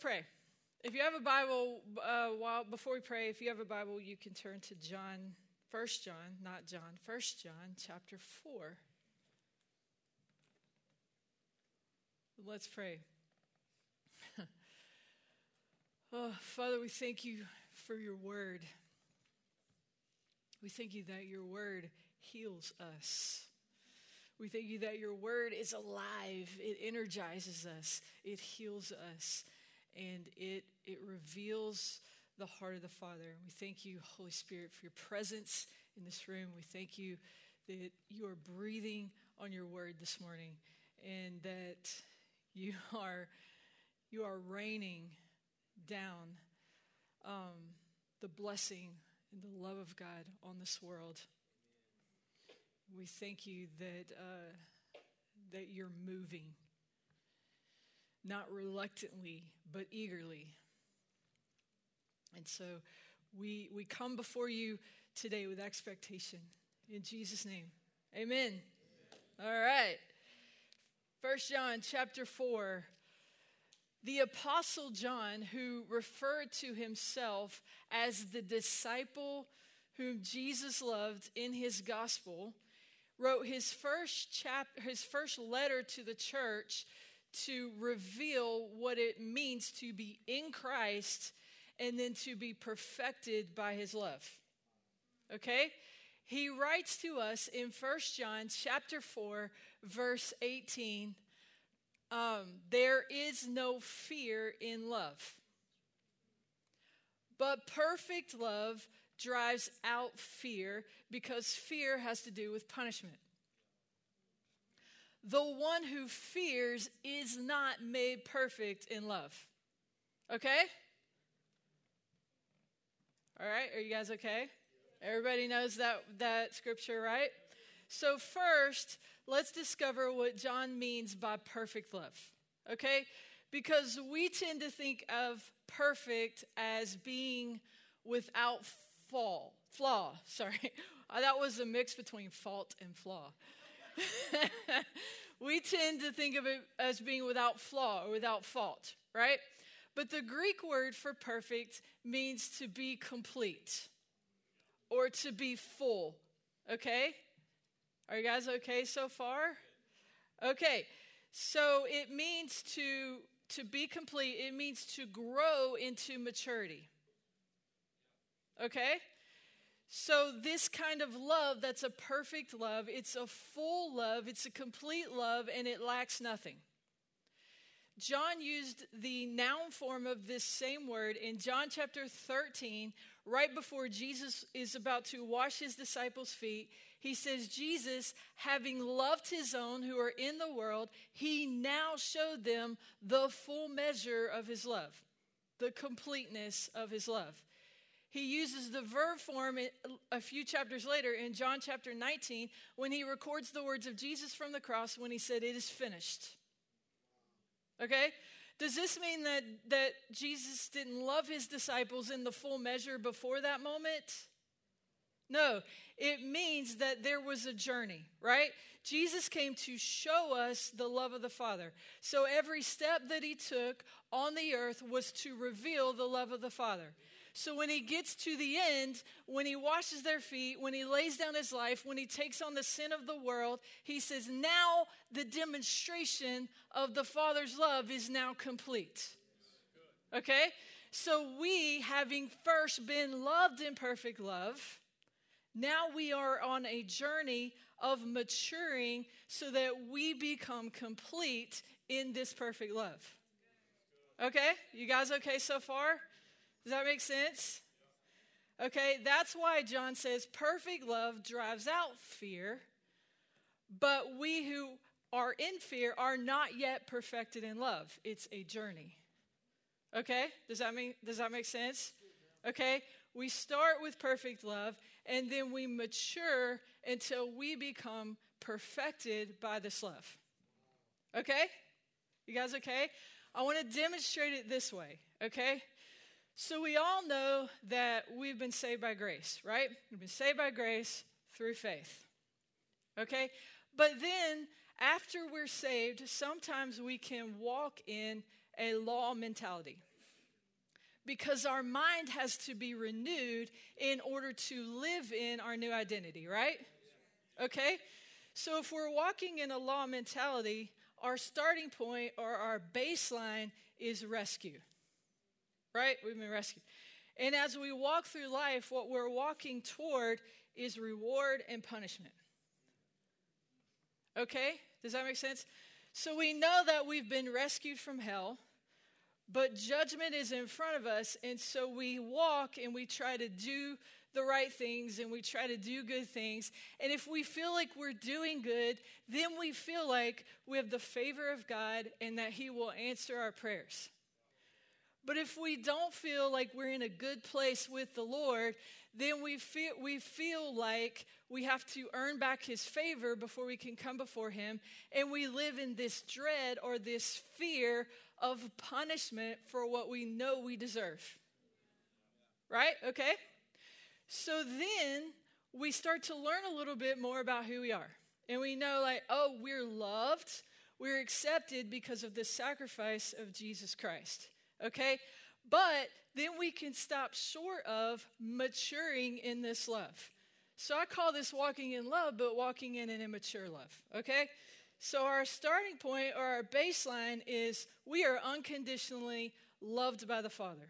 pray. If you have a Bible, uh, while before we pray, if you have a Bible, you can turn to John, First John, not John, First John, chapter four. Let's pray. oh, Father, we thank you for your word. We thank you that your word heals us. We thank you that your word is alive. It energizes us. It heals us and it, it reveals the heart of the Father. We thank you, Holy Spirit, for your presence in this room. We thank you that you are breathing on your word this morning and that you are, you are raining down um, the blessing and the love of God on this world. We thank you that, uh, that you're moving not reluctantly, but eagerly. And so we, we come before you today with expectation. In Jesus' name, amen. amen. All right. First John chapter 4. The Apostle John, who referred to himself as the disciple whom Jesus loved in his gospel, wrote his first chap- his first letter to the church to reveal what it means to be in Christ and then to be perfected by his love. Okay? He writes to us in First John chapter 4 verse 18 um, there is no fear in love. But perfect love drives out fear because fear has to do with punishment. The one who fears is not made perfect in love. Okay? All right, are you guys okay? Everybody knows that, that scripture, right? So, first, let's discover what John means by perfect love. Okay? Because we tend to think of perfect as being without fall, flaw. Sorry, that was a mix between fault and flaw. we tend to think of it as being without flaw or without fault, right? But the Greek word for perfect means to be complete or to be full, okay? Are you guys okay so far? Okay. So it means to to be complete, it means to grow into maturity. Okay? So, this kind of love that's a perfect love, it's a full love, it's a complete love, and it lacks nothing. John used the noun form of this same word in John chapter 13, right before Jesus is about to wash his disciples' feet. He says, Jesus, having loved his own who are in the world, he now showed them the full measure of his love, the completeness of his love he uses the verb form a few chapters later in John chapter 19 when he records the words of Jesus from the cross when he said, It is finished. Okay? Does this mean that, that Jesus didn't love his disciples in the full measure before that moment? No, it means that there was a journey, right? Jesus came to show us the love of the Father. So every step that he took on the earth was to reveal the love of the Father. So when he gets to the end, when he washes their feet, when he lays down his life, when he takes on the sin of the world, he says, Now the demonstration of the Father's love is now complete. Okay? So we, having first been loved in perfect love, now we are on a journey of maturing so that we become complete in this perfect love. Okay? You guys okay so far? Does that make sense? Okay, that's why John says perfect love drives out fear, but we who are in fear are not yet perfected in love. It's a journey. Okay? Does that mean does that make sense? Okay? We start with perfect love and then we mature until we become perfected by this love. Okay? You guys okay? I want to demonstrate it this way, okay? So, we all know that we've been saved by grace, right? We've been saved by grace through faith. Okay? But then, after we're saved, sometimes we can walk in a law mentality. Because our mind has to be renewed in order to live in our new identity, right? Okay? So if we're walking in a law mentality, our starting point or our baseline is rescue. Right? We've been rescued. And as we walk through life, what we're walking toward is reward and punishment. Okay? Does that make sense? So we know that we've been rescued from hell, but judgment is in front of us. And so we walk and we try to do the right things and we try to do good things. And if we feel like we're doing good, then we feel like we have the favor of God and that He will answer our prayers. But if we don't feel like we're in a good place with the Lord, then we feel, we feel like we have to earn back his favor before we can come before him. And we live in this dread or this fear of punishment for what we know we deserve. Right? Okay? So then we start to learn a little bit more about who we are. And we know, like, oh, we're loved, we're accepted because of the sacrifice of Jesus Christ. Okay? But then we can stop short of maturing in this love. So I call this walking in love, but walking in an immature love. Okay? So our starting point or our baseline is we are unconditionally loved by the Father.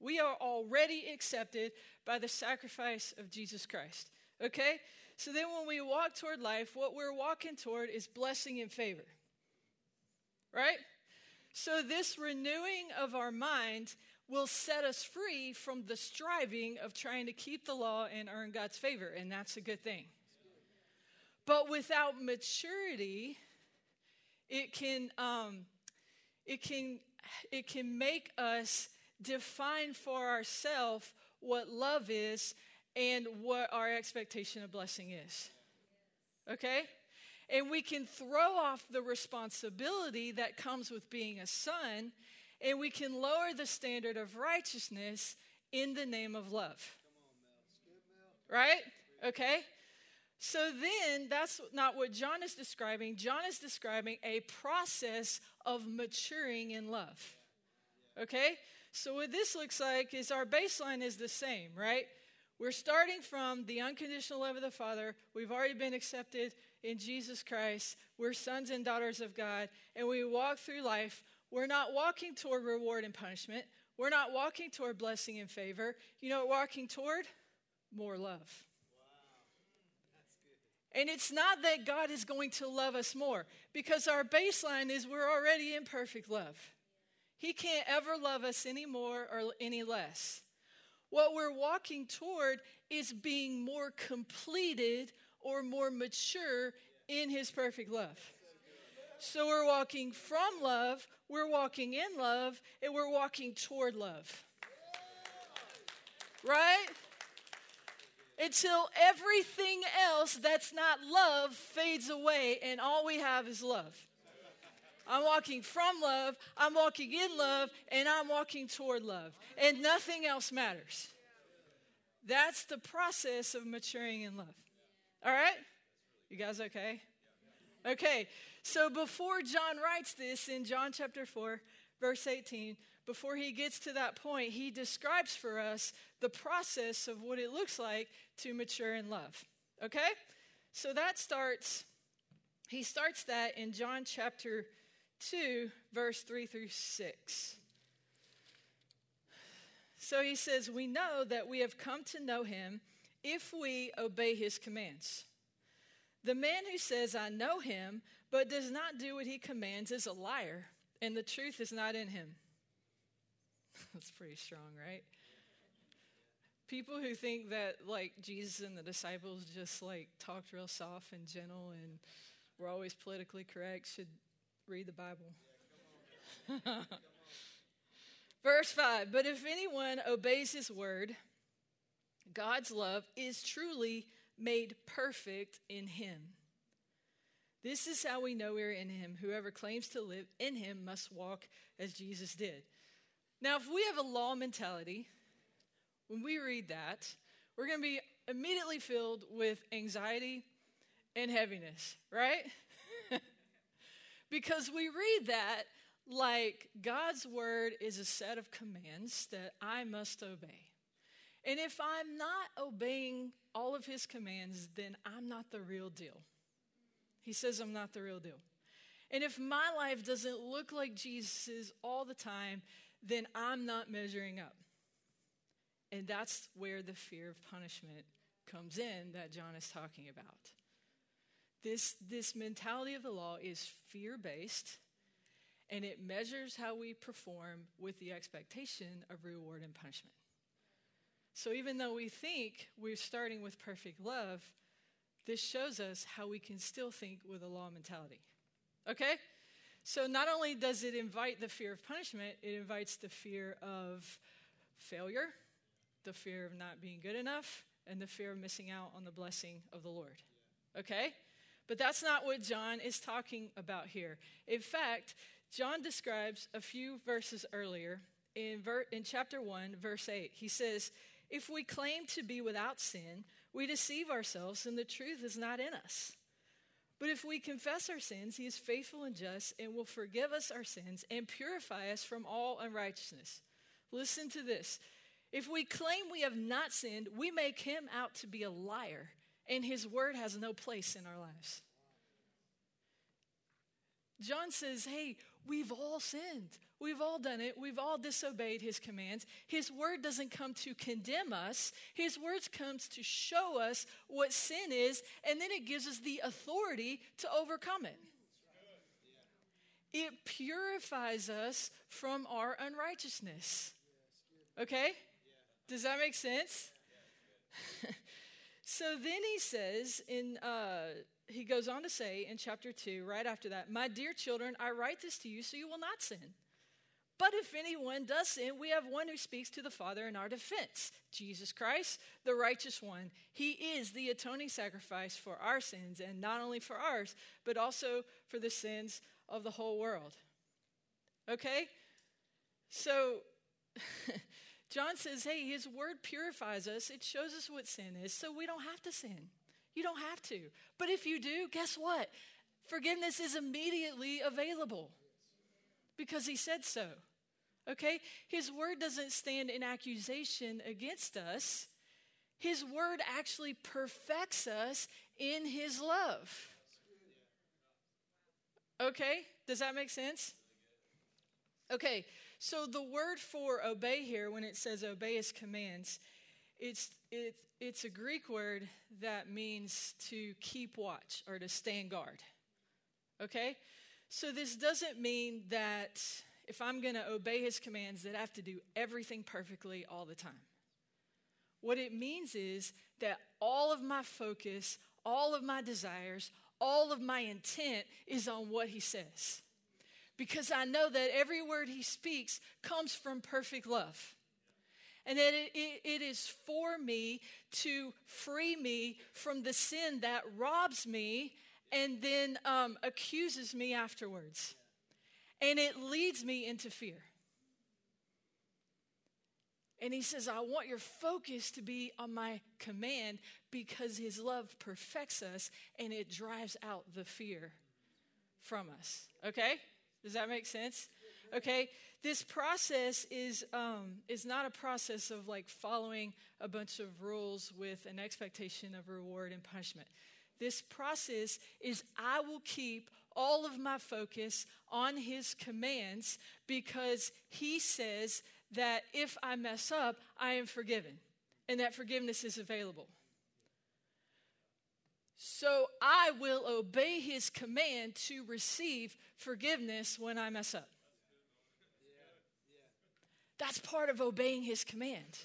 We are already accepted by the sacrifice of Jesus Christ. Okay? So then when we walk toward life, what we're walking toward is blessing and favor. Right? So this renewing of our mind will set us free from the striving of trying to keep the law and earn God's favor, and that's a good thing. But without maturity, it can um, it can it can make us define for ourselves what love is and what our expectation of blessing is. Okay? And we can throw off the responsibility that comes with being a son and we can lower the standard of righteousness in the name of love. Right? Okay? So then, that's not what John is describing. John is describing a process of maturing in love. Okay? So, what this looks like is our baseline is the same, right? We're starting from the unconditional love of the Father. We've already been accepted in Jesus Christ. We're sons and daughters of God, and we walk through life we're not walking toward reward and punishment. We're not walking toward blessing and favor. You know walking toward? More love. And it's not that God is going to love us more because our baseline is we're already in perfect love. He can't ever love us any more or any less. What we're walking toward is being more completed or more mature in His perfect love. So we're walking from love, we're walking in love, and we're walking toward love. Right? Until everything else that's not love fades away and all we have is love. I'm walking from love, I'm walking in love, and I'm walking toward love. And nothing else matters. That's the process of maturing in love. All right? You guys okay? Okay, so before John writes this in John chapter 4, verse 18, before he gets to that point, he describes for us the process of what it looks like to mature in love. Okay? So that starts, he starts that in John chapter 2, verse 3 through 6. So he says, We know that we have come to know him if we obey his commands. The man who says, I know him, but does not do what he commands is a liar, and the truth is not in him. That's pretty strong, right? People who think that, like, Jesus and the disciples just, like, talked real soft and gentle and were always politically correct should read the Bible. Verse 5 But if anyone obeys his word, God's love is truly made perfect in him. This is how we know we're in him. Whoever claims to live in him must walk as Jesus did. Now, if we have a law mentality, when we read that, we're going to be immediately filled with anxiety and heaviness, right? because we read that like God's word is a set of commands that I must obey. And if I'm not obeying all of his commands, then I'm not the real deal. He says I'm not the real deal. And if my life doesn't look like Jesus's all the time, then I'm not measuring up. And that's where the fear of punishment comes in that John is talking about. This, this mentality of the law is fear based, and it measures how we perform with the expectation of reward and punishment. So even though we think we're starting with perfect love, this shows us how we can still think with a law mentality. Okay? So not only does it invite the fear of punishment, it invites the fear of failure, the fear of not being good enough, and the fear of missing out on the blessing of the Lord. Okay? But that's not what John is talking about here. In fact, John describes a few verses earlier in, ver- in chapter 1, verse 8. He says, If we claim to be without sin, we deceive ourselves and the truth is not in us. But if we confess our sins, he is faithful and just and will forgive us our sins and purify us from all unrighteousness. Listen to this. If we claim we have not sinned, we make him out to be a liar, and his word has no place in our lives. John says, Hey, we've all sinned. We've all done it. We've all disobeyed his commands. His word doesn't come to condemn us. His words comes to show us what sin is, and then it gives us the authority to overcome it. It purifies us from our unrighteousness. Okay? Does that make sense? so then he says in uh, he goes on to say in chapter 2 right after that my dear children i write this to you so you will not sin but if anyone does sin we have one who speaks to the father in our defense jesus christ the righteous one he is the atoning sacrifice for our sins and not only for ours but also for the sins of the whole world okay so John says, hey, his word purifies us. It shows us what sin is, so we don't have to sin. You don't have to. But if you do, guess what? Forgiveness is immediately available because he said so. Okay? His word doesn't stand in accusation against us, his word actually perfects us in his love. Okay? Does that make sense? Okay, so the word for obey here, when it says obey his commands, it's, it, it's a Greek word that means to keep watch or to stand guard. Okay? So this doesn't mean that if I'm going to obey his commands, that I have to do everything perfectly all the time. What it means is that all of my focus, all of my desires, all of my intent is on what he says because I know that every word he speaks comes from perfect love. And that it, it, it is for me to free me from the sin that robs me and then um, accuses me afterwards. And it leads me into fear. And he says, I want your focus to be on my command because his love perfects us and it drives out the fear from us. Okay? Does that make sense? Okay, this process is um, is not a process of like following a bunch of rules with an expectation of reward and punishment. This process is I will keep all of my focus on His commands because He says that if I mess up, I am forgiven, and that forgiveness is available. So I will obey his command to receive forgiveness when I mess up. That's part of obeying his command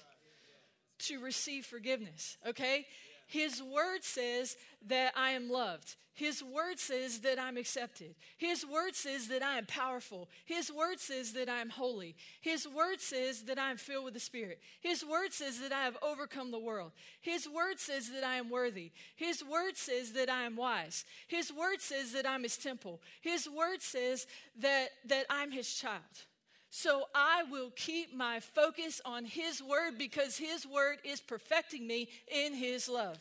to receive forgiveness, okay? His word says that I am loved. His word says that I'm accepted. His word says that I am powerful. His word says that I am holy. His word says that I am filled with the Spirit. His word says that I have overcome the world. His word says that I am worthy. His word says that I am wise. His word says that I'm his temple. His word says that, that I'm his child. So I will keep my focus on His word because His word is perfecting me in His love.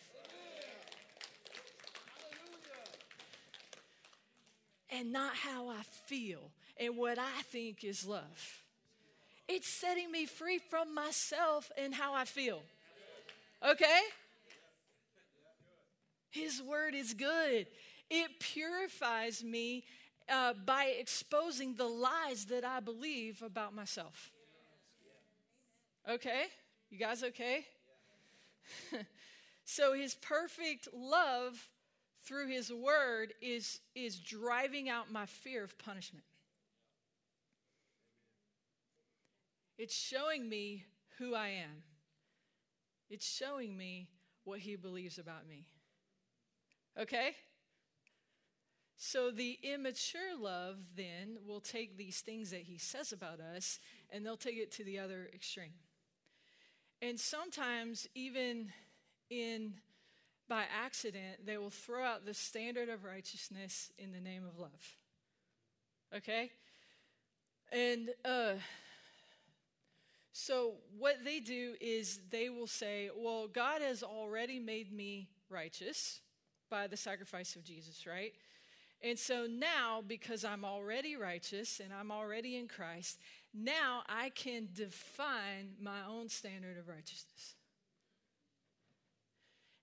And not how I feel, and what I think is love. It's setting me free from myself and how I feel. Okay? His word is good. It purifies me uh, by exposing the lies that I believe about myself. Okay? You guys okay? so, his perfect love through his word is, is driving out my fear of punishment. It's showing me who I am. It's showing me what he believes about me. Okay? So the immature love then will take these things that he says about us and they'll take it to the other extreme. And sometimes, even in by accident, they will throw out the standard of righteousness in the name of love. Okay? And uh, so, what they do is they will say, Well, God has already made me righteous by the sacrifice of Jesus, right? And so now, because I'm already righteous and I'm already in Christ, now I can define my own standard of righteousness.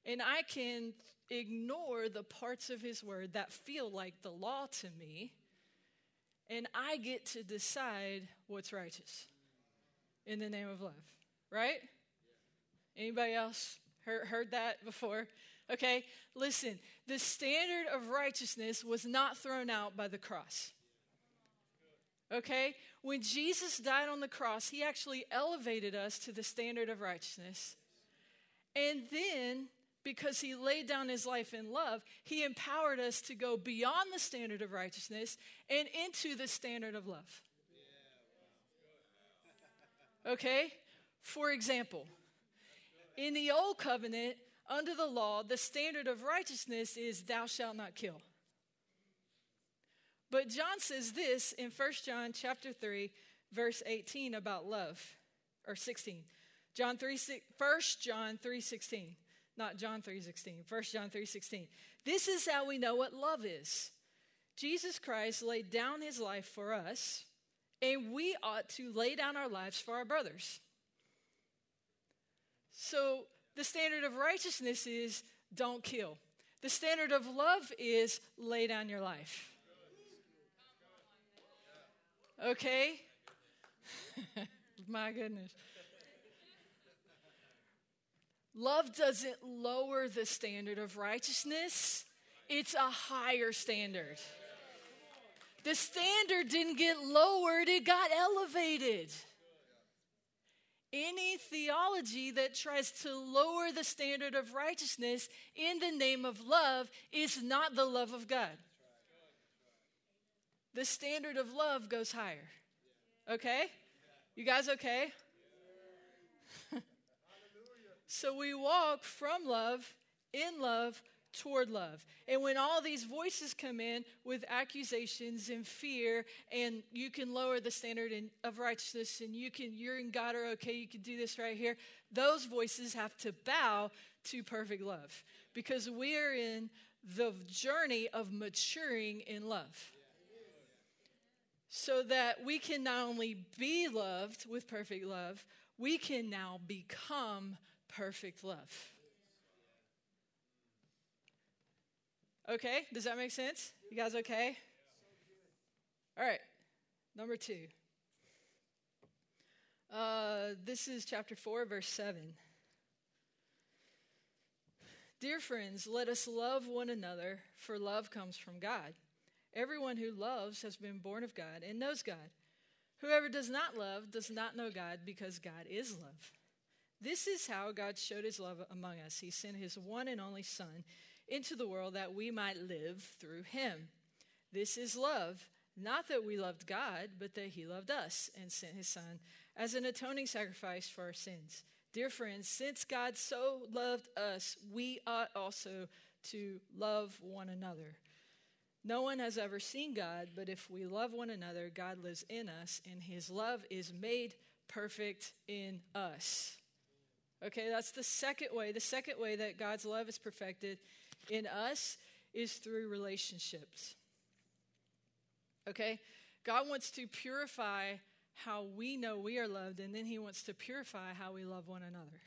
And I can ignore the parts of His Word that feel like the law to me, and I get to decide what's righteous in the name of love, right? Anybody else heard, heard that before? Okay, listen, the standard of righteousness was not thrown out by the cross. Okay, when Jesus died on the cross, he actually elevated us to the standard of righteousness. And then, because he laid down his life in love, he empowered us to go beyond the standard of righteousness and into the standard of love. Okay? For example, in the old covenant, under the law, the standard of righteousness is thou shalt not kill. But John says this in 1 John chapter 3, verse 18 about love, or 16. John 3, 1 John 3, 16. Not John 3, 16. 1 John 3, 16. This is how we know what love is. Jesus Christ laid down his life for us, and we ought to lay down our lives for our brothers. So the standard of righteousness is don't kill. The standard of love is lay down your life. Okay? My goodness. Love doesn't lower the standard of righteousness, it's a higher standard. The standard didn't get lowered, it got elevated. Any theology that tries to lower the standard of righteousness in the name of love is not the love of God. The standard of love goes higher. Okay? You guys okay? so we walk from love, in love, toward love. And when all these voices come in with accusations and fear, and you can lower the standard in, of righteousness, and you can, you're in God are okay, you can do this right here, those voices have to bow to perfect love because we are in the journey of maturing in love. So that we can not only be loved with perfect love, we can now become perfect love. Okay, does that make sense? You guys okay? All right, number two. Uh, this is chapter 4, verse 7. Dear friends, let us love one another, for love comes from God. Everyone who loves has been born of God and knows God. Whoever does not love does not know God because God is love. This is how God showed his love among us. He sent his one and only Son into the world that we might live through him. This is love, not that we loved God, but that he loved us and sent his Son as an atoning sacrifice for our sins. Dear friends, since God so loved us, we ought also to love one another. No one has ever seen God, but if we love one another, God lives in us, and his love is made perfect in us. Okay, that's the second way. The second way that God's love is perfected in us is through relationships. Okay? God wants to purify how we know we are loved, and then He wants to purify how we love one another.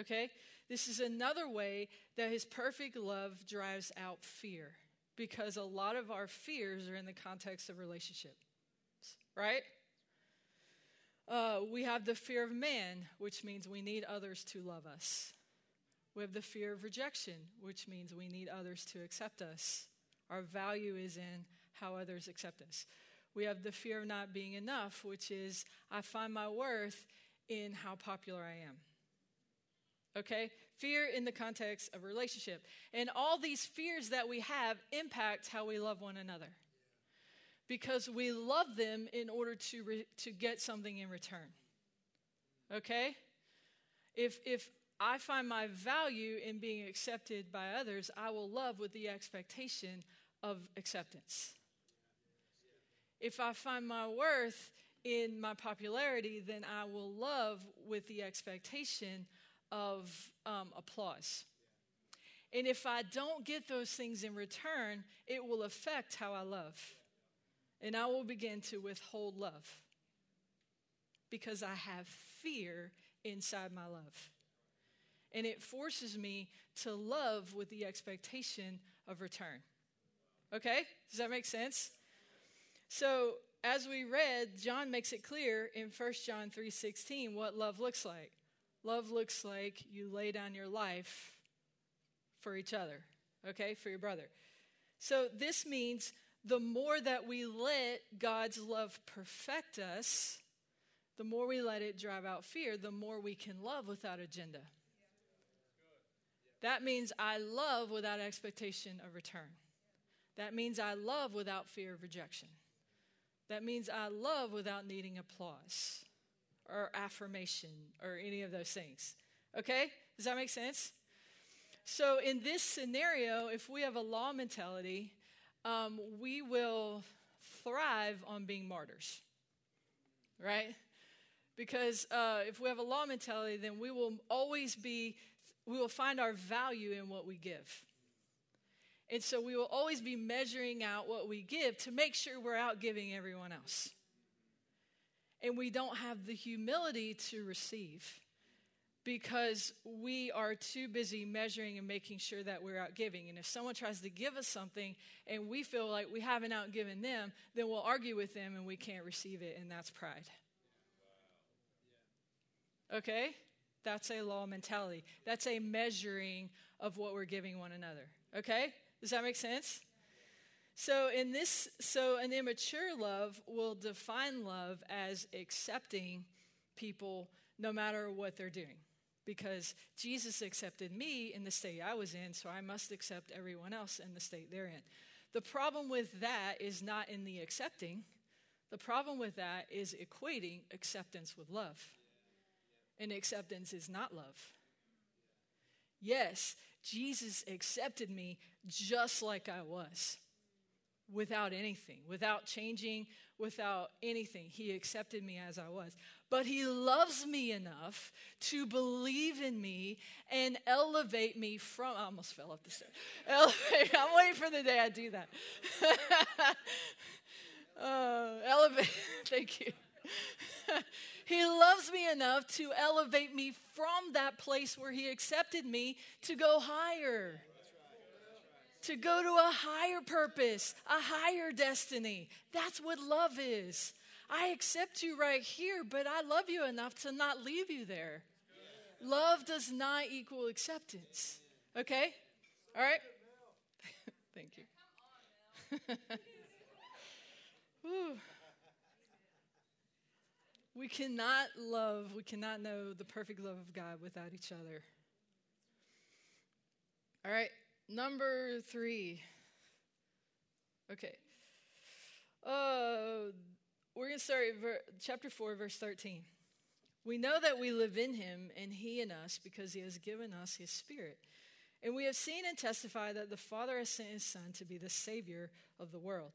Okay? This is another way that His perfect love drives out fear because a lot of our fears are in the context of relationships, right? Uh, we have the fear of man, which means we need others to love us. We have the fear of rejection, which means we need others to accept us. Our value is in how others accept us. We have the fear of not being enough, which is I find my worth in how popular I am. Okay? Fear in the context of relationship. And all these fears that we have impact how we love one another. Because we love them in order to, re- to get something in return. Okay? If, if I find my value in being accepted by others, I will love with the expectation of acceptance. If I find my worth in my popularity, then I will love with the expectation of um, applause. And if I don't get those things in return, it will affect how I love. And I will begin to withhold love because I have fear inside my love. And it forces me to love with the expectation of return. Okay? Does that make sense? So, as we read, John makes it clear in 1 John 3:16 what love looks like. Love looks like you lay down your life for each other, okay, for your brother. So this means the more that we let God's love perfect us, the more we let it drive out fear, the more we can love without agenda. That means I love without expectation of return. That means I love without fear of rejection. That means I love without needing applause or affirmation or any of those things. Okay? Does that make sense? So, in this scenario, if we have a law mentality, um, we will thrive on being martyrs, right? Because uh, if we have a law mentality, then we will always be, we will find our value in what we give. And so we will always be measuring out what we give to make sure we're out giving everyone else. And we don't have the humility to receive because we are too busy measuring and making sure that we're out giving. And if someone tries to give us something and we feel like we haven't outgiven them, then we'll argue with them and we can't receive it, and that's pride. Okay? That's a law mentality. That's a measuring of what we're giving one another. Okay? Does that make sense? So in this so an immature love will define love as accepting people no matter what they're doing. Because Jesus accepted me in the state I was in, so I must accept everyone else in the state they're in. The problem with that is not in the accepting. The problem with that is equating acceptance with love. And acceptance is not love. Yes, Jesus accepted me just like I was, without anything, without changing, without anything. He accepted me as I was. But He loves me enough to believe in me and elevate me from. I almost fell off the stairs. Elevate, I'm waiting for the day I do that. uh, elevate. Thank you. He loves me enough to elevate me from that place where He accepted me to go higher. To go to a higher purpose, a higher destiny. That's what love is. I accept you right here, but I love you enough to not leave you there. Love does not equal acceptance. Okay? All right? Thank you. We cannot love, we cannot know the perfect love of God without each other. All right, number three. Okay. Uh, we're going to start ver- chapter 4, verse 13. We know that we live in him and he in us because he has given us his spirit. And we have seen and testified that the Father has sent his Son to be the Savior of the world.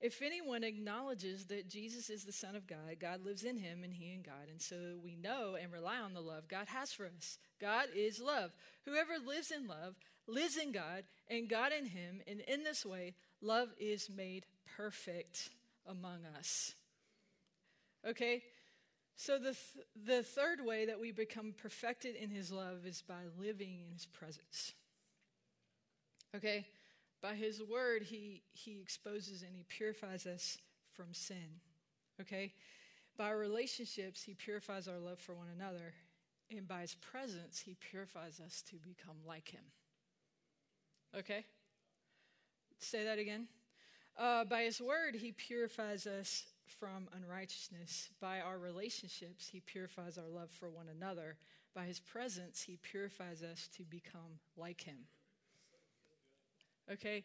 If anyone acknowledges that Jesus is the Son of God, God lives in him and he in God. And so we know and rely on the love God has for us. God is love. Whoever lives in love lives in God and God in him. And in this way, love is made perfect among us. Okay? So, the, th- the third way that we become perfected in his love is by living in his presence. Okay? By his word, he, he exposes and he purifies us from sin. Okay? By our relationships, he purifies our love for one another. And by his presence, he purifies us to become like him. Okay? Say that again. Uh, by his word, he purifies us from unrighteousness. By our relationships, he purifies our love for one another. By his presence, he purifies us to become like him. Okay?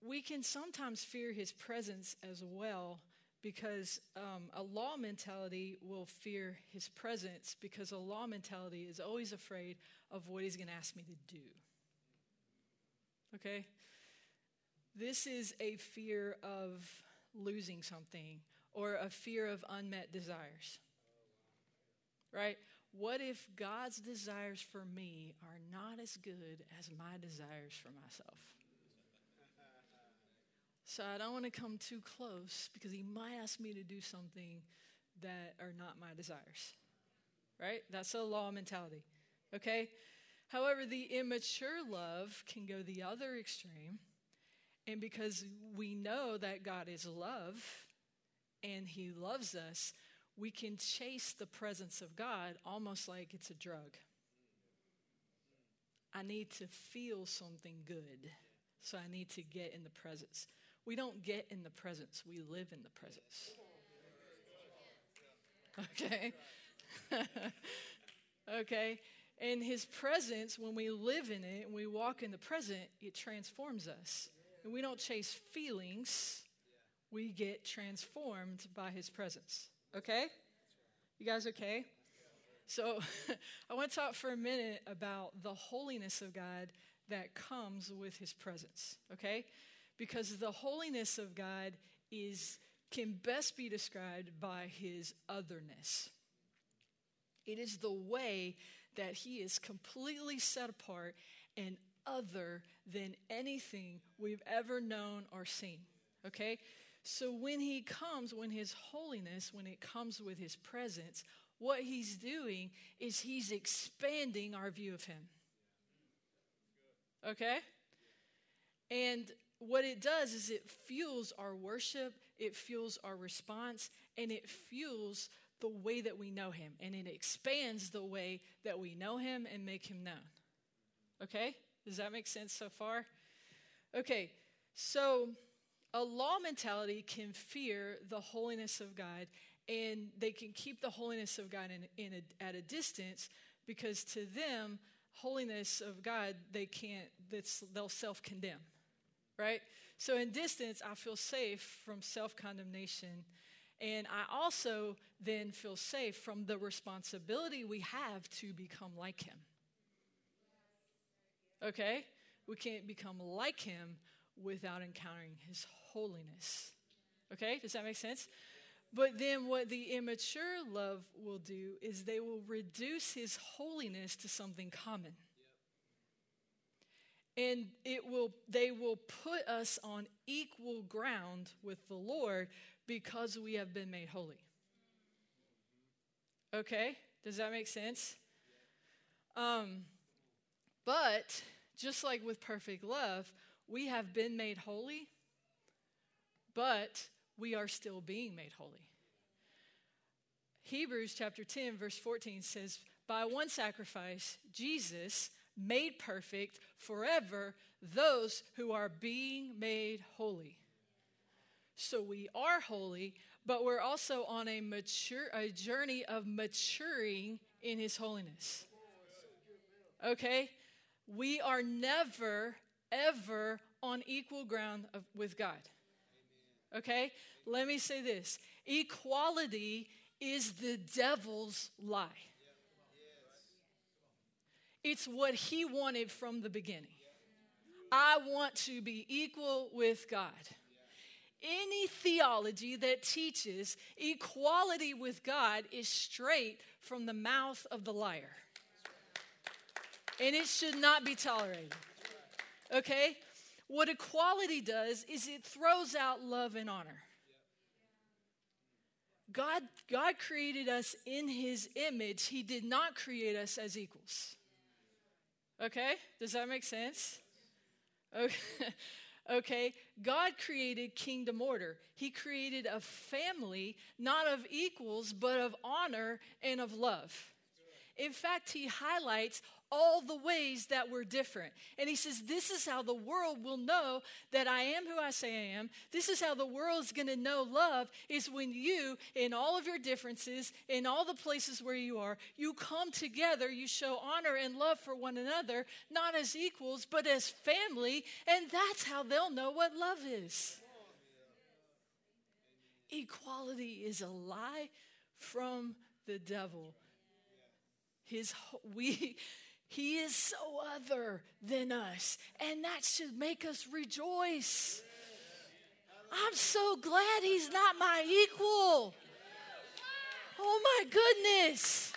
We can sometimes fear his presence as well because um, a law mentality will fear his presence because a law mentality is always afraid of what he's going to ask me to do. Okay? This is a fear of losing something or a fear of unmet desires. Right? What if God's desires for me are not as good as my desires for myself? So I don't want to come too close because he might ask me to do something that are not my desires. Right? That's a law mentality. Okay? However, the immature love can go the other extreme. And because we know that God is love and he loves us, we can chase the presence of God almost like it's a drug. I need to feel something good, so I need to get in the presence. We don't get in the presence, we live in the presence. Okay? okay? And his presence, when we live in it and we walk in the present, it transforms us. And we don't chase feelings, we get transformed by his presence. Okay? You guys okay? So, I want to talk for a minute about the holiness of God that comes with his presence. Okay? Because the holiness of God is can best be described by his otherness. It is the way that he is completely set apart and other than anything we've ever known or seen. Okay? So when he comes, when his holiness, when it comes with his presence, what he's doing is he's expanding our view of him. Okay? And what it does is it fuels our worship, it fuels our response, and it fuels the way that we know Him. And it expands the way that we know Him and make Him known. Okay? Does that make sense so far? Okay, so a law mentality can fear the holiness of God and they can keep the holiness of God in, in a, at a distance because to them, holiness of God, they can't, they'll self condemn right? So in distance, I feel safe from self condemnation. And I also then feel safe from the responsibility we have to become like him. Okay? We can't become like him without encountering his holiness. Okay? Does that make sense? But then what the immature love will do is they will reduce his holiness to something common and it will they will put us on equal ground with the lord because we have been made holy. Okay? Does that make sense? Um, but just like with perfect love we have been made holy but we are still being made holy. Hebrews chapter 10 verse 14 says by one sacrifice jesus made perfect forever those who are being made holy. So we are holy, but we're also on a mature a journey of maturing in his holiness. Okay? We are never ever on equal ground of, with God. Okay? Let me say this. Equality is the devil's lie. It's what he wanted from the beginning. I want to be equal with God. Any theology that teaches equality with God is straight from the mouth of the liar. And it should not be tolerated. Okay? what equality does is it throws out love and honor. God, God created us in his image. He did not create us as equals. Okay? Does that make sense? Okay. okay. God created kingdom order. He created a family, not of equals, but of honor and of love. In fact, he highlights all the ways that we're different. And he says, This is how the world will know that I am who I say I am. This is how the world's going to know love is when you, in all of your differences, in all the places where you are, you come together, you show honor and love for one another, not as equals, but as family. And that's how they'll know what love is. Equality is a lie from the devil. His we he is so other than us, and that should make us rejoice. I'm so glad he's not my equal. Oh my goodness.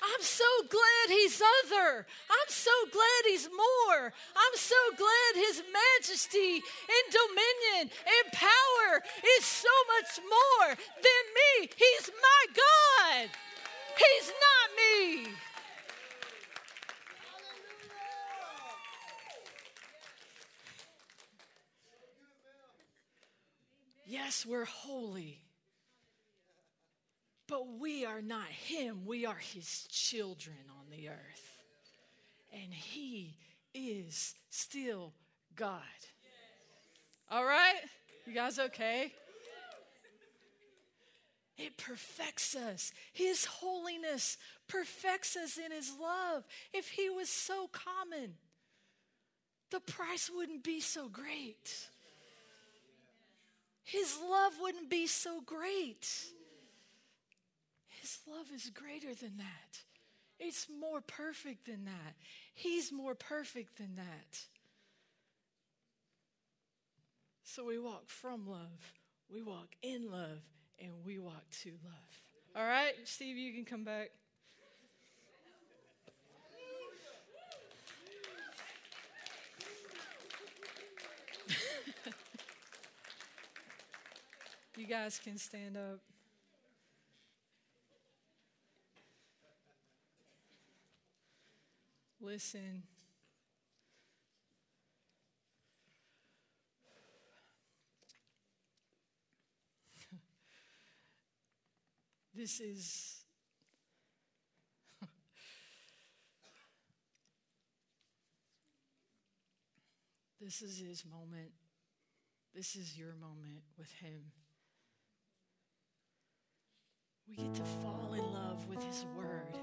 I'm so glad he's other. I'm so glad he's more. I'm so glad his majesty and dominion and power is so much more than me. He's my God. He's not me. Yes, we're holy. But we are not Him. We are His children on the earth. And He is still God. All right? You guys okay? It perfects us. His holiness perfects us in His love. If He was so common, the price wouldn't be so great. His love wouldn't be so great. His love is greater than that. It's more perfect than that. He's more perfect than that. So we walk from love, we walk in love, and we walk to love. All right, Steve, you can come back. You guys can stand up. Listen. this is this is his moment. This is your moment with him. We get to fall in love with His Word.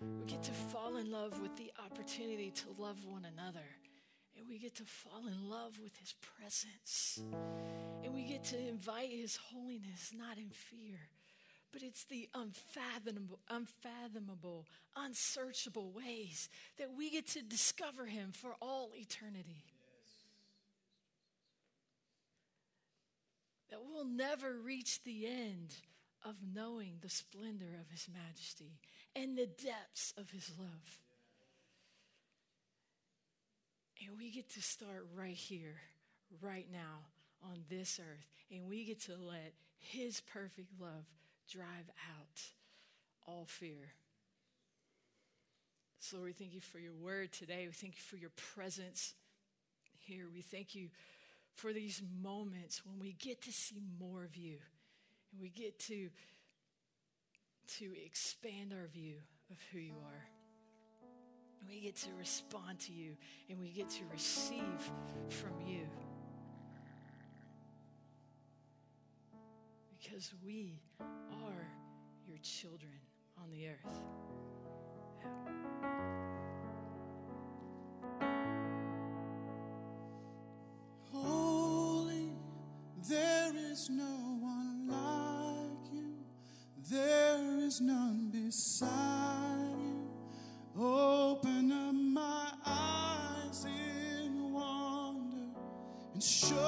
We get to fall in love with the opportunity to love one another. And we get to fall in love with His presence. And we get to invite His holiness, not in fear, but it's the unfathomable, unfathomable, unsearchable ways that we get to discover Him for all eternity. That we'll never reach the end of knowing the splendor of His majesty and the depths of His love. And we get to start right here, right now, on this earth, and we get to let His perfect love drive out all fear. So, Lord, we thank you for your word today. We thank you for your presence here. We thank you for these moments when we get to see more of you. We get to, to expand our view of who you are. We get to respond to you and we get to receive from you. Because we are your children on the earth. Holy, there is no beside you. Open up my eyes in wonder and show